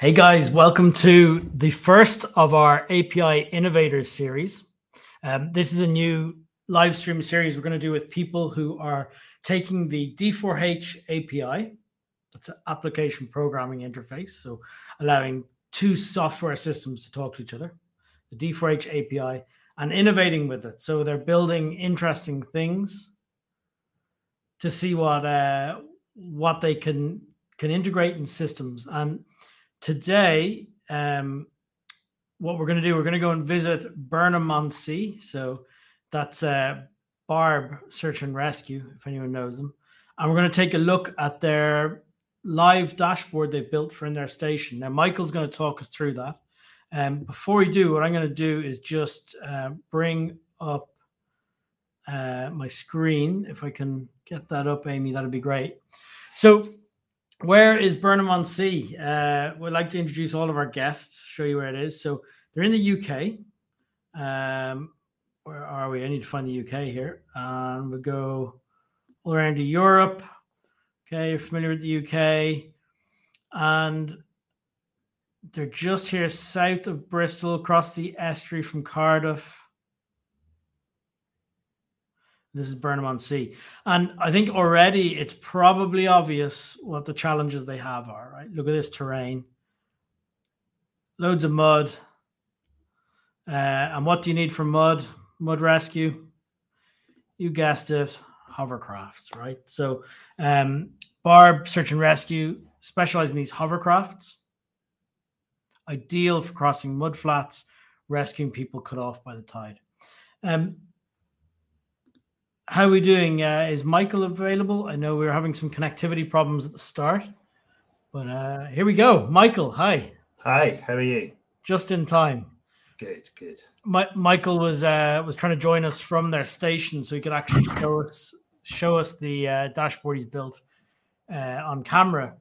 Hey guys, welcome to the first of our API Innovators series. Um, this is a new live stream series we're going to do with people who are taking the D4H API, that's an application programming interface, so allowing two software systems to talk to each other, the D4H API, and innovating with it. So they're building interesting things to see what uh, what they can can integrate in systems and today, um, what we're going to do, we're going to go and visit Burnham on Sea. So that's uh, Barb Search and Rescue, if anyone knows them. And we're going to take a look at their live dashboard they've built for in their station. Now, Michael's going to talk us through that. Um, before we do, what I'm going to do is just uh, bring up uh, my screen. If I can get that up, Amy, that'd be great. So where is Burnham on Sea? Uh, we'd like to introduce all of our guests, show you where it is. So they're in the UK. Um, where are we? I need to find the UK here. And we go all around to Europe. Okay, you're familiar with the UK. And they're just here south of Bristol, across the estuary from Cardiff. This is Burnham on Sea. And I think already it's probably obvious what the challenges they have are, right? Look at this terrain. Loads of mud. Uh, and what do you need for mud? Mud rescue. You guessed it, hovercrafts, right? So um, Barb Search and Rescue specialize in these hovercrafts. Ideal for crossing mud flats, rescuing people cut off by the tide. Um, how are we doing? Uh, is Michael available? I know we were having some connectivity problems at the start, but uh, here we go. Michael, hi. Hi, how are you? Just in time. Good, good. My, Michael was uh, was trying to join us from their station, so he could actually show us show us the uh, dashboard he's built uh, on camera.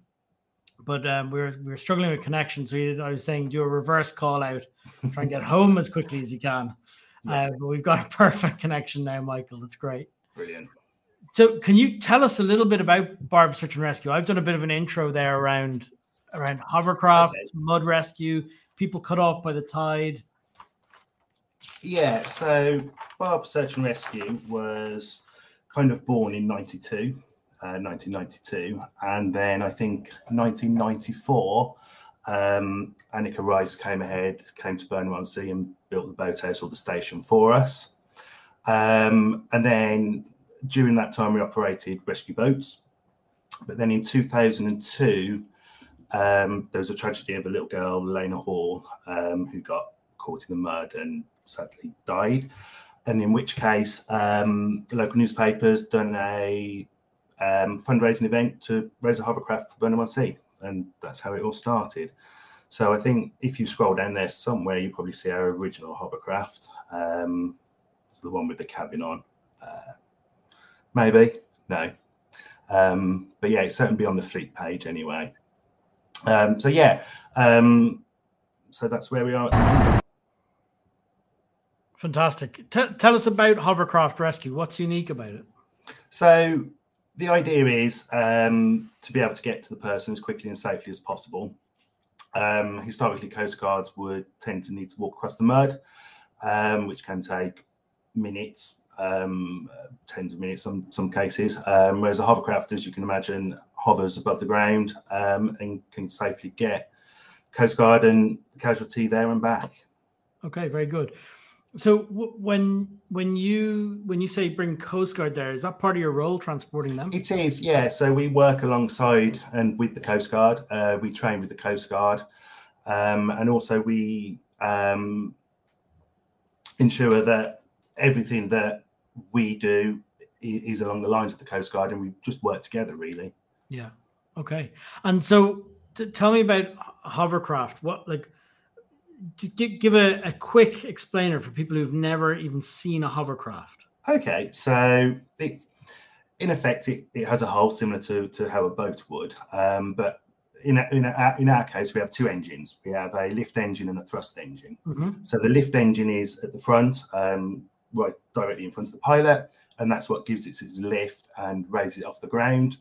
But um, we were we were struggling with connection, so he, I was saying do a reverse call out, try and get home as quickly as you can. Uh, but we've got a perfect connection now, Michael. That's great. Brilliant. So, can you tell us a little bit about Barb Search and Rescue? I've done a bit of an intro there around around hovercraft, okay. mud rescue, people cut off by the tide. Yeah, so Barb Search and Rescue was kind of born in 92, uh, 1992, and then I think 1994, um, Anneka Rice came ahead, came to Burnham on Sea and built the boathouse or the station for us. Um, and then during that time, we operated rescue boats. But then in 2002, um, there was a tragedy of a little girl, Lena Hall, um, who got caught in the mud and sadly died. And in which case, um, the local newspapers done a um, fundraising event to raise a hovercraft for Burnham on Sea, and that's how it all started. So I think if you scroll down there somewhere, you probably see our original hovercraft. Um, it's the one with the cabin on. Uh, maybe no, um, but yeah, it's certainly on the fleet page anyway. Um, so yeah, um, so that's where we are. Fantastic. T- tell us about Hovercraft Rescue. What's unique about it? So the idea is um, to be able to get to the person as quickly and safely as possible. Um, historically, coast guards would tend to need to walk across the mud, um, which can take minutes, um, tens of minutes, some some cases. Um, whereas a hovercraft, as you can imagine, hovers above the ground um, and can safely get Coast Guard and casualty there and back. Okay, very good. So w- when when you when you say bring Coast Guard there, is that part of your role transporting them? It is, yeah. So we work alongside and with the Coast Guard. Uh, we train with the Coast Guard, um, and also we um, ensure that everything that we do is along the lines of the Coast Guard, and we just work together, really. Yeah. Okay. And so, t- tell me about hovercraft. What like? Just give, give a, a quick explainer for people who've never even seen a hovercraft. Okay, so it, in effect, it, it has a hull similar to, to how a boat would, um, but in, a, in, a, in our case, we have two engines. We have a lift engine and a thrust engine. Mm-hmm. So the lift engine is at the front, um, right directly in front of the pilot, and that's what gives it its lift and raises it off the ground.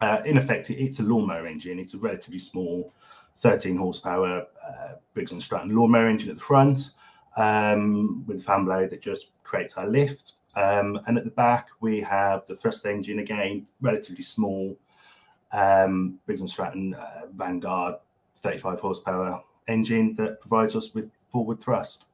Uh, in effect, it's a lawnmower engine. It's a relatively small 13 horsepower uh, Briggs and Stratton lawnmower engine at the front um, with a fan blade that just creates our lift. Um, and at the back, we have the thrust engine again, relatively small um, Briggs and Stratton uh, Vanguard 35 horsepower engine that provides us with forward thrust.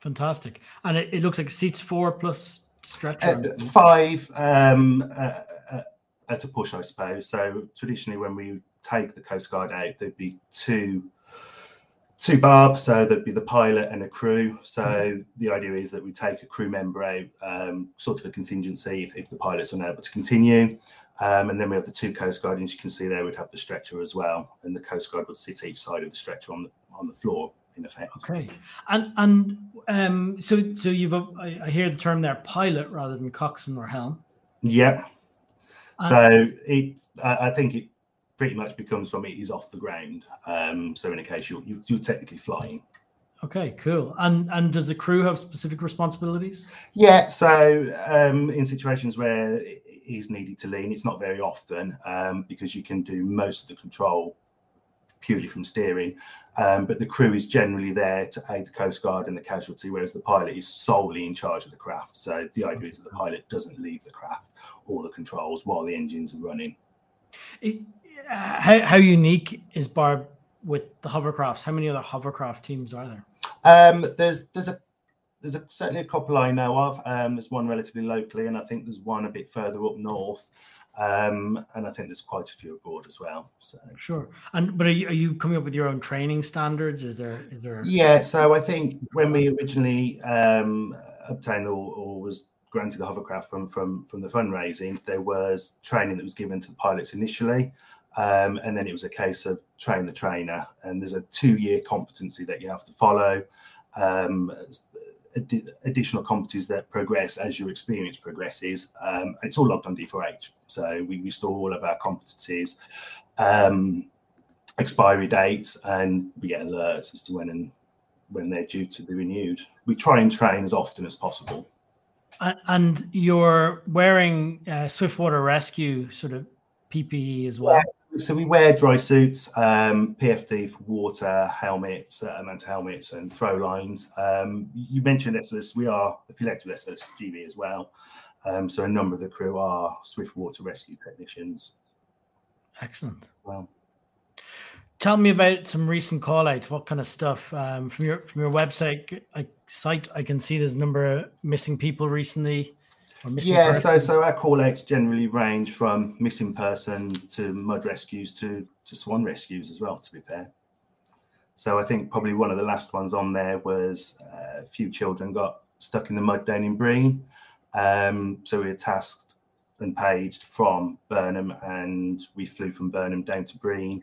Fantastic. And it, it looks like seats four plus stretcher. Uh, five um, uh, uh, at a push, I suppose. So traditionally, when we take the Coast Guard out, there'd be two two barbs, so there'd be the pilot and a crew. So mm-hmm. the idea is that we take a crew member out, um, sort of a contingency if, if the pilot's unable to continue. Um, and then we have the two Coast Guardians. You can see there we'd have the stretcher as well, and the Coast Guard would sit each side of the stretcher on the on the floor in effect. Okay, and and um, so so you've I, I hear the term there pilot rather than coxswain or helm. Yeah. So it I, I think it pretty much becomes from it is off the ground. Um, so in a case you're, you're technically flying. Okay, cool. And and does the crew have specific responsibilities? Yeah. So um, in situations where it is needed to lean, it's not very often um, because you can do most of the control purely from steering. Um, but the crew is generally there to aid the Coast Guard and the casualty, whereas the pilot is solely in charge of the craft. So the idea is that the pilot doesn't leave the craft or the controls while the engines are running. It, how, how unique is Barb with the hovercrafts? How many other hovercraft teams are there? Um, there's there's a there's a, certainly a couple I know of. Um, there's one relatively locally, and I think there's one a bit further up north. Um, and I think there's quite a few abroad as well. So sure. And but are you, are you coming up with your own training standards? Is there is there? Yeah. So I think when we originally um, obtained or, or was granted the hovercraft from from from the fundraising, there was training that was given to the pilots initially. Um, and then it was a case of train the trainer, and there's a two-year competency that you have to follow. Um, ad- additional competencies that progress as your experience progresses. Um, it's all logged on D4H, so we, we store all of our competencies, um, expiry dates, and we get alerts as to when and when they're due to be renewed. We try and train as often as possible. And you're wearing uh, Swiftwater Rescue sort of PPE as well. Yeah so we wear dry suits, um, PFD for water, helmets, uh, helmets, and throw lines. Um, you mentioned SLS. We are affiliated with SLSGB as well. Um, so a number of the crew are Swiftwater rescue technicians. Excellent. Well, tell me about some recent call outs. What kind of stuff um, from your from your website I, site? I can see there's a number of missing people recently yeah, so so our call outs generally range from missing persons to mud rescues to to swan rescues as well. To be fair, so I think probably one of the last ones on there was uh, a few children got stuck in the mud down in Brean. Um, so we were tasked and paged from Burnham, and we flew from Burnham down to Brean,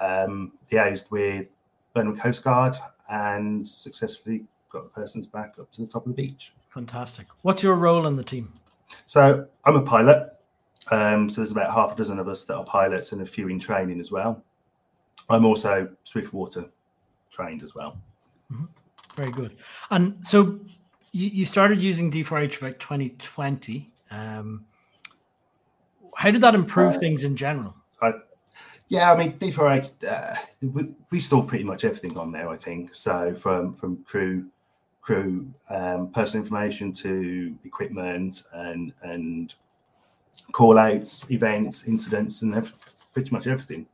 um, liaised with Burnham Coast Guard, and successfully got the persons back up to the top of the beach. Fantastic. What's your role in the team? So I'm a pilot. Um, so there's about half a dozen of us that are pilots and a few in training as well. I'm also Swiftwater trained as well. Mm-hmm. Very good. And so you, you started using D4H about 2020. Um, how did that improve uh, things in general? I, yeah, I mean D4H, uh, we, we store pretty much everything on there. I think so. From from crew crew um, personal information to equipment and and call outs, events, incidents, and pretty much everything.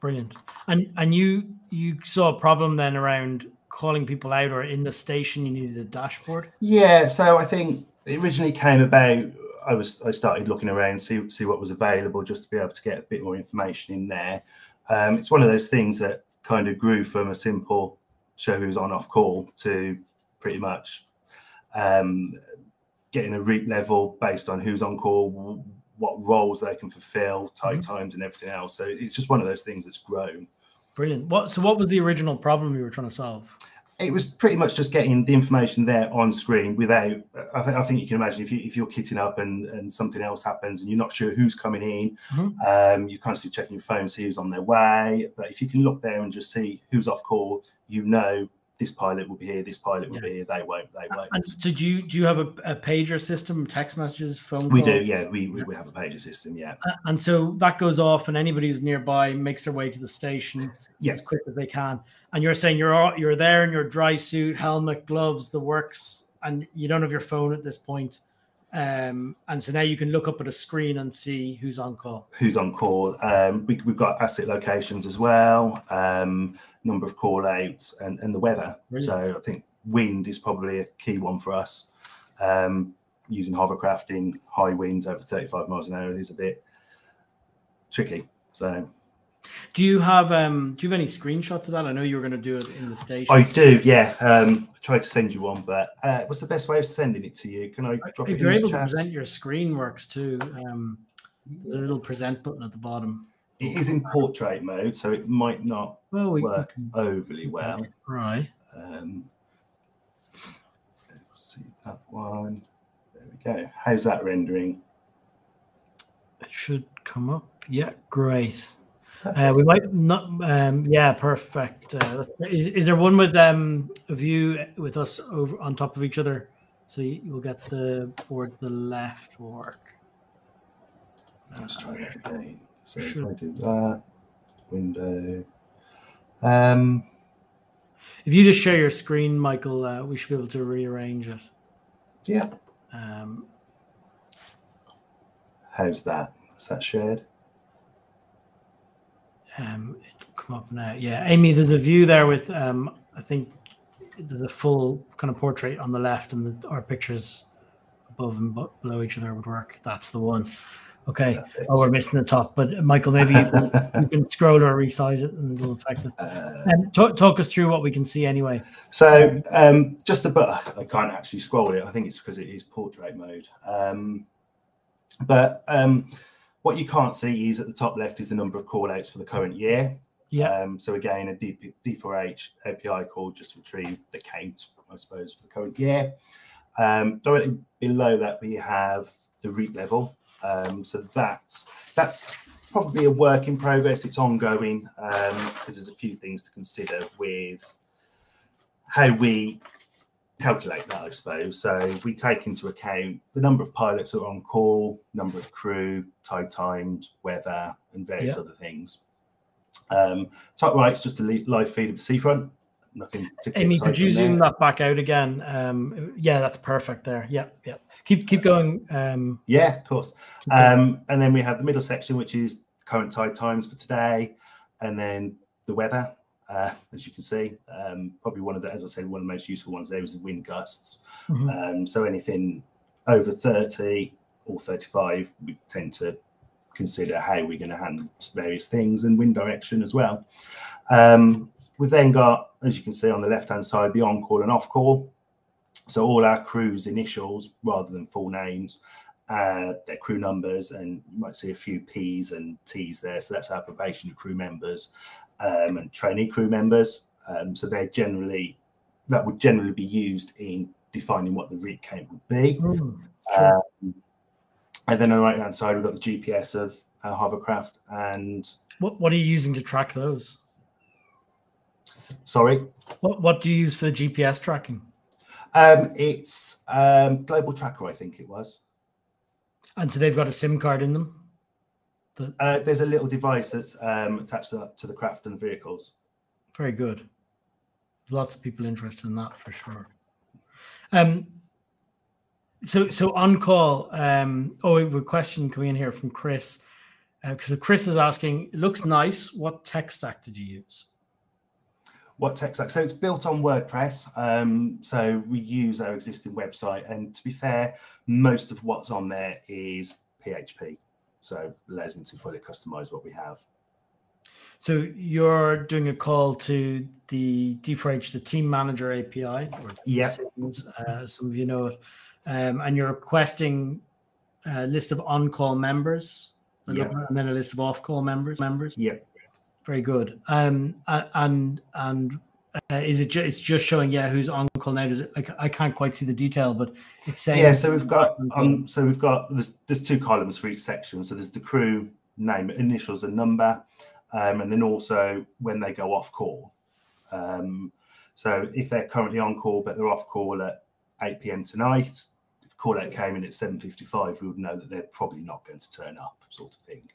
Brilliant. And and you you saw a problem then around calling people out or in the station you needed a dashboard? Yeah, so I think it originally came about I was I started looking around see see what was available just to be able to get a bit more information in there. Um, it's one of those things that kind of grew from a simple show who's on off call to pretty much um, getting a route level based on who's on call, what roles they can fulfill, tight mm-hmm. times, and everything else. So it's just one of those things that's grown. Brilliant. What so what was the original problem you were trying to solve? It was pretty much just getting the information there on screen without. I think I think you can imagine if you if you're kitting up and and something else happens and you're not sure who's coming in, mm-hmm. um, you're constantly checking your phone, see who's on their way. But if you can look there and just see who's off call, you know this pilot will be here, this pilot will Yeah. be here. They won't. They won't. And did you do you have a, a pager system, text messages, phone we calls? do, yeah. We, we we have a pager system, yeah. And so that goes off, and anybody who's nearby makes their way to the station Yeah. as quick as they can. And you're saying you're all, you're there in your dry suit, helmet, gloves, the works, and you don't have your phone at this point. Um, and so now you can look up at a screen and see who's on call. Who's on call? Um, we, we've got asset locations as well, um, number of call outs, and, and the weather. Brilliant. So I think wind is probably a key one for us. Um, using hovercraft in high winds over 35 miles an hour is a bit tricky. So Do you have um do you have any screenshots of that? I know you were going to do it in the station. I do, yeah. Um, I tried to send you one, but uh, what's the best way of sending it to you? Can I drop it if in you're able to present your screen works too, um, the little present button at the bottom. It is in portrait mode, so it might not Well, we work can overly well. Right. Um, let's see that one. There we go. How's that rendering? It should come up. Yeah, great. Uh, we might not. Um, yeah, perfect. Uh, is, is there one with um, a view with us over on top of each other? So you, you'll get the board to the left work. Let's try that again. So if I do that, window. Um, If you just share your screen, Michael, uh, we should be able to rearrange it. yeah. Um, How's that? Is that shared? Um, come up now. Yeah, Amy, there's a view there with um, I think there's a full kind of portrait on the left, and the, our pictures above and below each other would work. That's the one. Okay. Perfect. Oh, we're missing the top, but Michael, maybe you can, you can scroll or resize it, and it'll affect it. And talk, talk us through what we can see anyway. So um, just a bit, I can't actually scroll it. I think it's because it is portrait mode. Um, but um, what you can't see is at the top left is the number of call outs for the current year. Yeah. Um, so again, a D- D4H API call just to retrieve the count, I suppose, for the current year. Um, directly below that, we have the root level. Um, so that's that's probably a work in progress. It's ongoing because there's a few things to consider with how we calculate that, I suppose. So we take into account the number of pilots that are on call, number of crew, tide times, weather, and various Yeah. other things. Um, top right is just a live feed of the seafront. Nothing particularly Amy, could you zoom that back out again? Um, yeah, that's perfect there. Yeah, yeah. Keep keep going. Um, Yeah, of course. Um, and then we have the middle section, which is current tide times for today, and then the weather. Uh, as you can see, um, probably one of the, as I said, one of the most useful ones there was the wind gusts. Mhm. Um, so anything over 30 or 35, we tend to consider how we're going to handle various things and wind direction as well. Um, we've then got, as you can see on the left hand side, the on call and off call. So all our crew's initials rather than full names, uh, their crew numbers, and you might see a few P's and T's there. So that's our probationary crew members um, and trainee crew members. Um, so they're generally that would generally be used in defining what the rig count would be. Mm, sure. Um, and then on the right hand side, we've got the GPS of our hovercraft. And what what are you using to track those? sorry, What what do you use for the GPS tracking? um, it's um, Global Tracker, I think it was. And so they've got a SIM card in them. The, Uh, there's a little device that's um, attached to, to the craft and the vehicles. very good. There's lots of people interested in that for sure. Um. So so on call. Um. Oh, we have a question coming in here from Chris. Because Chris is asking, it looks nice. What tech stack did you use? What tech stack? So it's built on WordPress. Um, so we use our existing website. And to be fair, most of what's on there is PHP. So it allows me to fully customize what we have. So you're doing a call to the D4H, the Team Manager API, or Yeah. Uh, some of you know it, um, and you're requesting a list of on-call members, Yeah. and then a list of off-call members. Members, Yeah. very good. Um, and and uh, is it? Ju- it's just showing, yeah, who's on call now? Does it? Like, I can't quite see the detail, but it's saying. Yeah, so we've got um, so we've got there's there's two columns for each section. So there's the crew name, initials, and number, um, and then also when they go off call. Um, So if they're currently on call but they're off call at 8 p.m. tonight, if call out came in at 7:55, we would know that they're probably not going to turn up, sort of thing.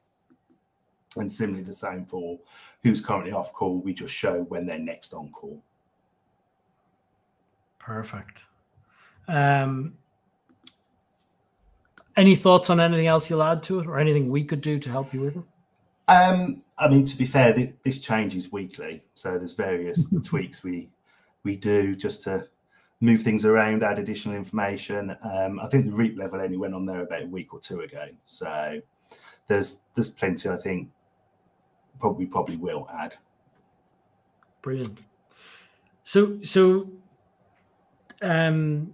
And similarly, the same for who's currently off call. We just show when they're next on call. Perfect. Um, any thoughts on anything else you'll add to it, or anything we could do to help you with it? Um, I mean, to be fair, this changes weekly, so there's various tweaks we we do just to move things around, add additional information. Um, I think the REAP level only went on there about a week or two ago, so there's there's plenty. I think probably probably will add. Brilliant. So so um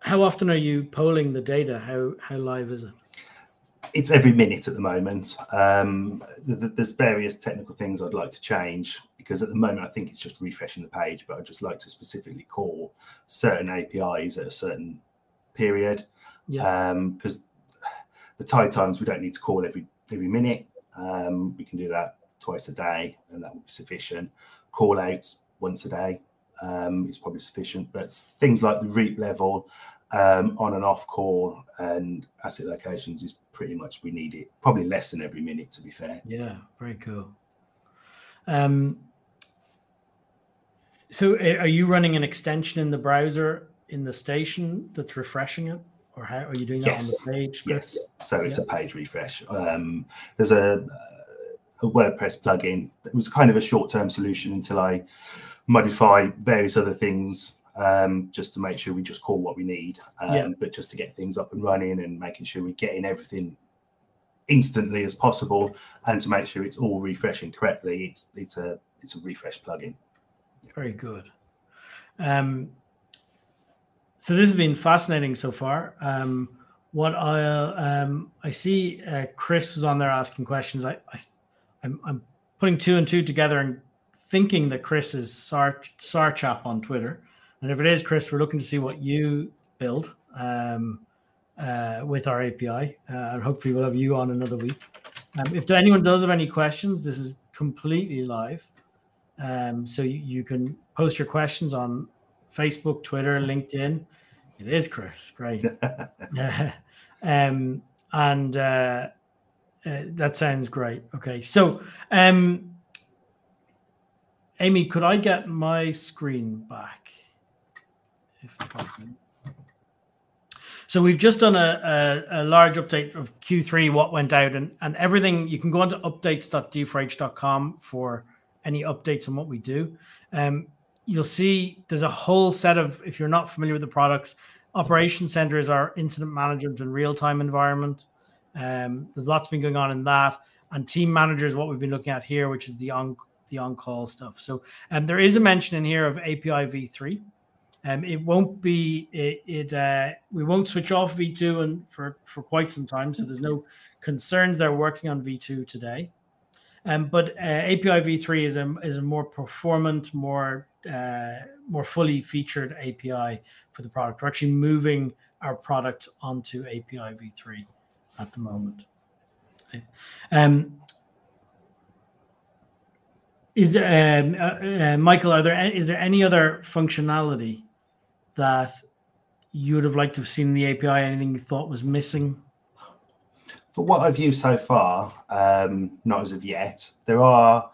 how often are you polling the data? How how live is it? It's every minute at the moment. Um, there's various technical things I'd like to change because at the moment I think it's just refreshing the page, but I'd just like to specifically call certain APIs at a certain period. Yeah. Because um, the tide times we don't need to call every every minute. Um, we can do that twice a day, and that will be sufficient. Call outs once a day um, is probably sufficient, but things like the REAP level um, on and off call and asset locations is pretty much we need it. Probably less than every minute, to be fair. Yeah, very cool. Um, so, are you running an extension in the browser in the station that's refreshing it? Or how are you doing that yes. on the page? Yes, so it's yeah. a page refresh. Um, there's a, a WordPress plugin. It was kind of a short-term solution until I modify various other things um, just to make sure we just call what we need, um, yeah. but just to get things up and running and making sure we're getting everything instantly as possible, and to make sure it's all refreshing correctly. It's it's a it's a refresh plugin. Very good. Um, so this has been fascinating so far. Um, what I um, I see, uh, Chris was on there asking questions. I, I I'm, I'm putting two and two together and thinking that Chris is Sar Sarchap on Twitter. And if it is Chris, we're looking to see what you build um, uh, with our API. Uh, and hopefully we'll have you on another week. Um, if anyone does have any questions, this is completely live. Um, so you, you, can post your questions on Facebook, Twitter, LinkedIn. It is Chris. Great. um, and uh, uh, that sounds great. Okay. So, um, Amy, could I get my screen back? If so we've just done a, a, a, large update of Q3, what went out, and, and everything. You can go onto updates.d4h.com for any updates on what we do. Um, you'll see there's a whole set of, if you're not familiar with the products, Operation Center is our incident management and real time environment. Um, there's lots been going on in that. And Team Manager is what we've been looking at here, which is the on the on call stuff. So um, there is a mention in here of API v3. Um, it won't be it. it uh, we won't switch off v2 and for for quite some time. So there's no concerns. They're working on v2 today. Um, but uh, API v3 is a is a more performant, more uh, more fully featured API for the product. We're actually moving our product onto API v3 at the moment. Um, is um, uh, uh, Michael? Are there is there any other functionality that you would have liked to have seen in the API? Anything you thought was missing? For what I've used so far, um, not as of yet. There are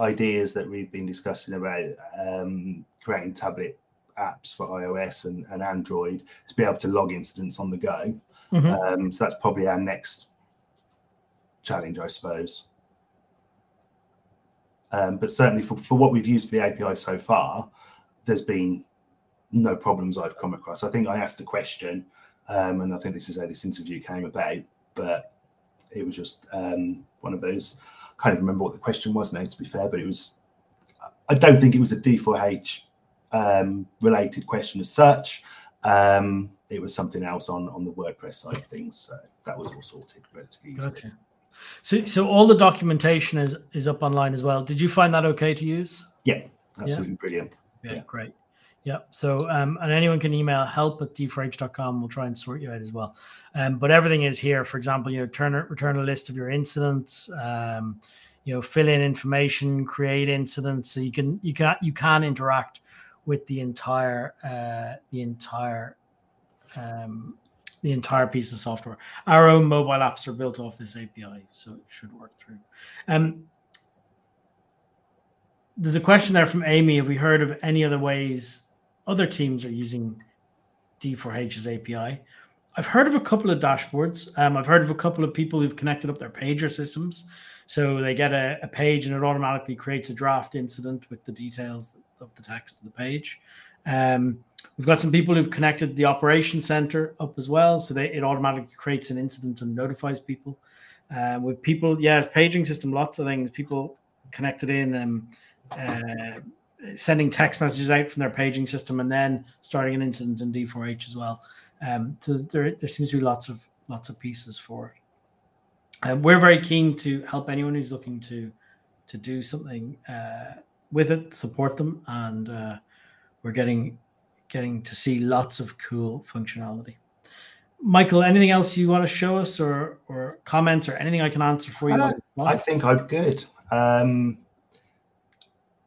ideas that we've been discussing about um, creating tablet apps for iOS and, and, Android to be able to log incidents on the go. Mm-hmm. Um, so that's probably our next challenge, I suppose. Um, but certainly for, for what we've used for the API so far, there's been no problems I've come across. I think I asked a question, um, and I think this is how this interview came about, but it was just um, one of those. I can't even remember what the question was now, to be fair, but it was, I don't think it was a D4H um, related question as such. Um, it was something else on, on the WordPress side of things. So that was all sorted relatively easily. Gotcha. So, so all the documentation is is up online as well. Did you find that okay to use? Yeah, absolutely yeah. brilliant. Yeah, yeah, great. Yeah. So, um, and anyone can email help at d4h.com. We'll try and sort you out as well. Um, but everything is here. For example, you know, turn return a list of your incidents. Um, you know, fill in information, create incidents, so you can you can you can interact with the entire uh, the entire um, the entire piece of software. Our own mobile apps are built off this API, so it should work through. Um, there's a question there from Amy. Have we heard of any other ways other teams are using D4H's API? I've heard of a couple of dashboards. Um, I've heard of a couple of people who've connected up their pager systems. So they get a, a, page and it automatically creates a draft incident with the details of the text of the page. Um, we've got some people who've connected the operation center up as well. So they, it automatically creates an incident and notifies people. Uh, with people, yeah, paging system, lots of things. People connected in and uh, sending text messages out from their paging system and then starting an incident in D4H as well. Um, so there, there seems to be lots of lots of pieces for it. And we're very keen to help anyone who's looking to to do something uh, with it, support them, and uh, we're getting getting to see lots of cool functionality. Michael, anything else you want to show us, or or comments, or anything I can answer for you? Uh, I think I'm good. Um,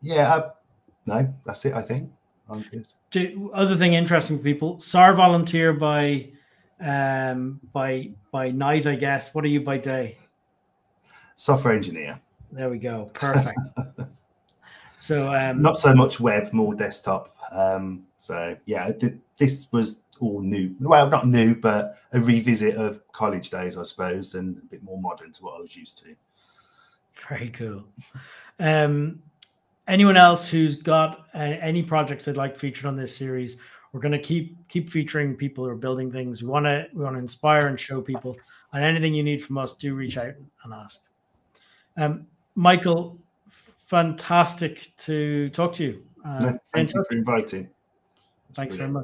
yeah, I, no, that's it. I think I'm good. Do, other thing interesting for people, SAR volunteer by um, by by night, I guess. What are you by day? Software engineer. There we go. Perfect. so um, not so much web, more desktop. Um, so yeah, th- this was all new. Well, not new, but a revisit of college days, I suppose, and a bit more modern to what I was used to. Very cool. Um, anyone else who's got uh, any projects they'd like featured on this series, we're going to keep keep featuring people who are building things. We want to we want to inspire and show people. And anything you need from us, do reach out and ask. Um, Michael, fantastic to talk to you. Uh, no, thank you for inviting. Thanks very much.